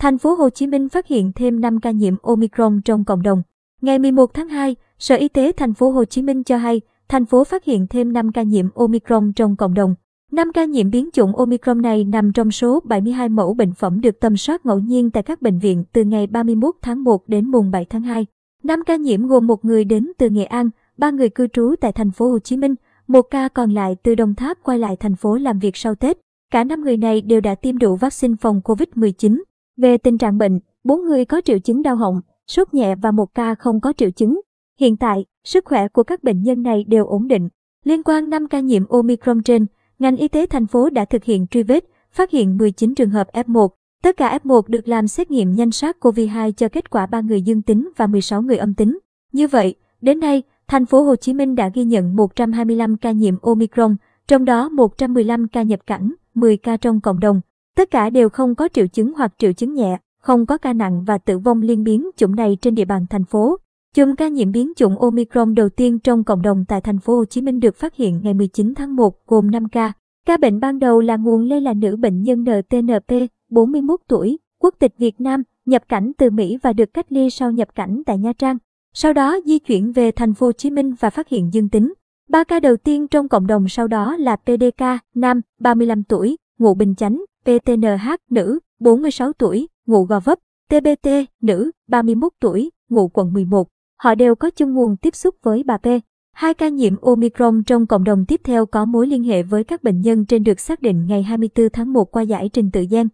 Thành phố Hồ Chí Minh phát hiện thêm 5 ca nhiễm Omicron trong cộng đồng. Ngày 11 tháng 2, Sở Y tế Thành phố Hồ Chí Minh cho hay, thành phố phát hiện thêm 5 ca nhiễm Omicron trong cộng đồng. 5 ca nhiễm biến chủng Omicron này nằm trong số 72 mẫu bệnh phẩm được tầm soát ngẫu nhiên tại các bệnh viện từ ngày 31 tháng 1 đến mùng 7 tháng 2. 5 ca nhiễm gồm một người đến từ Nghệ An, ba người cư trú tại thành phố Hồ Chí Minh, một ca còn lại từ Đồng Tháp quay lại thành phố làm việc sau Tết. Cả 5 người này đều đã tiêm đủ vaccine phòng COVID-19. Về tình trạng bệnh, 4 người có triệu chứng đau họng, sốt nhẹ và một ca không có triệu chứng. Hiện tại, sức khỏe của các bệnh nhân này đều ổn định. Liên quan 5 ca nhiễm Omicron trên, ngành y tế thành phố đã thực hiện truy vết, phát hiện 19 trường hợp F1. Tất cả F1 được làm xét nghiệm nhanh sát COVID-2 cho kết quả 3 người dương tính và 16 người âm tính. Như vậy, đến nay, thành phố Hồ Chí Minh đã ghi nhận 125 ca nhiễm Omicron, trong đó 115 ca nhập cảnh, 10 ca trong cộng đồng. Tất cả đều không có triệu chứng hoặc triệu chứng nhẹ, không có ca nặng và tử vong liên biến chủng này trên địa bàn thành phố. Chùm ca nhiễm biến chủng Omicron đầu tiên trong cộng đồng tại thành phố Hồ Chí Minh được phát hiện ngày 19 tháng 1 gồm 5 ca. Ca bệnh ban đầu là nguồn lây là nữ bệnh nhân NTNP, 41 tuổi, quốc tịch Việt Nam, nhập cảnh từ Mỹ và được cách ly sau nhập cảnh tại Nha Trang. Sau đó di chuyển về thành phố Hồ Chí Minh và phát hiện dương tính. Ba ca đầu tiên trong cộng đồng sau đó là PDK, nam, 35 tuổi, ngụ Bình Chánh, TTNH, nữ, 46 tuổi, ngụ Gò Vấp, TBT, nữ, 31 tuổi, ngụ quận 11. Họ đều có chung nguồn tiếp xúc với bà P. Hai ca nhiễm Omicron trong cộng đồng tiếp theo có mối liên hệ với các bệnh nhân trên được xác định ngày 24 tháng 1 qua giải trình tự gen.